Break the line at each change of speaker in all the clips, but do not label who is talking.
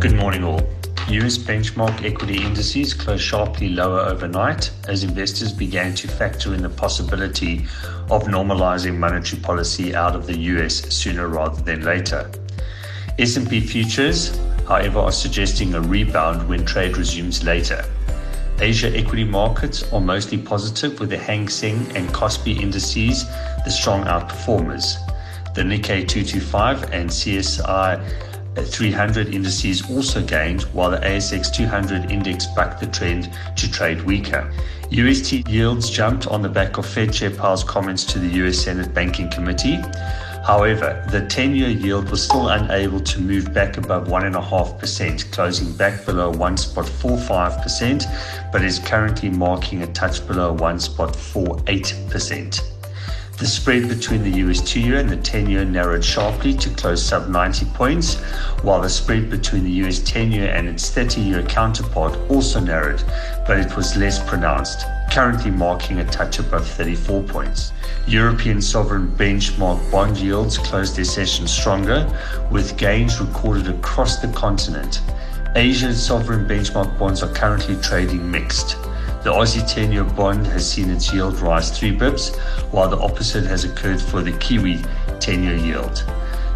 Good morning, all. US benchmark equity indices closed sharply lower overnight as investors began to factor in the possibility of normalizing monetary policy out of the US sooner rather than later. S&P futures, however, are suggesting a rebound when trade resumes later. Asia equity markets are mostly positive with the Hang Seng and Kospi indices the strong outperformers. The Nikkei 225 and CSI 300 indices also gained, while the ASX 200 index bucked the trend to trade weaker. UST yields jumped on the back of Fed Chair Powell's comments to the US Senate Banking Committee. However, the 10 year yield was still unable to move back above 1.5%, closing back below 1.45%, but is currently marking a touch below 1.48%. The spread between the US 2 year and the 10 year narrowed sharply to close sub 90 points, while the spread between the US 10 year and its 30 year counterpart also narrowed, but it was less pronounced, currently marking a touch above 34 points. European sovereign benchmark bond yields closed their session stronger, with gains recorded across the continent. Asian sovereign benchmark bonds are currently trading mixed. The Aussie 10 year bond has seen its yield rise 3 bips, while the opposite has occurred for the Kiwi 10 year yield.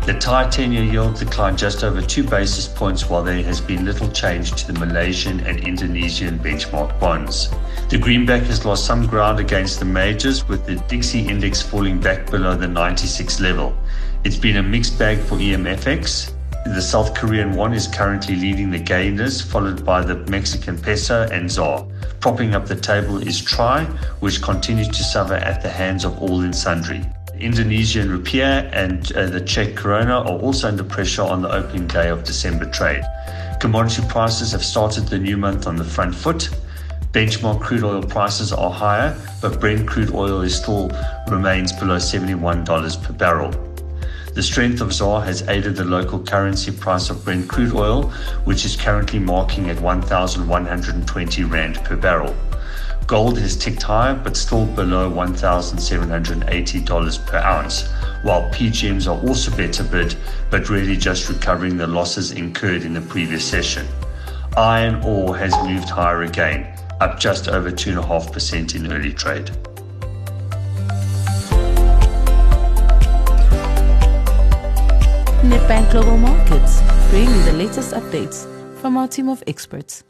The Thai 10 year yield declined just over 2 basis points, while there has been little change to the Malaysian and Indonesian benchmark bonds. The greenback has lost some ground against the majors, with the Dixie index falling back below the 96 level. It's been a mixed bag for EMFX, the South Korean won is currently leading the gainers, followed by the Mexican peso and ZAR. Propping up the table is TRY, which continues to suffer at the hands of all and sundry. Indonesian rupiah and uh, the Czech koruna are also under pressure on the opening day of December trade. Commodity prices have started the new month on the front foot. Benchmark crude oil prices are higher, but Brent crude oil is still remains below $71 per barrel. The strength of ZAR has aided the local currency price of Brent crude oil, which is currently marking at 1,120 Rand per barrel. Gold has ticked higher, but still below $1,780 per ounce, while PGMs are also better bid, but really just recovering the losses incurred in the previous session. Iron ore has moved higher again, up just over 2.5% in early trade.
Nedbank Global Markets, bringing you the latest updates from our team of experts.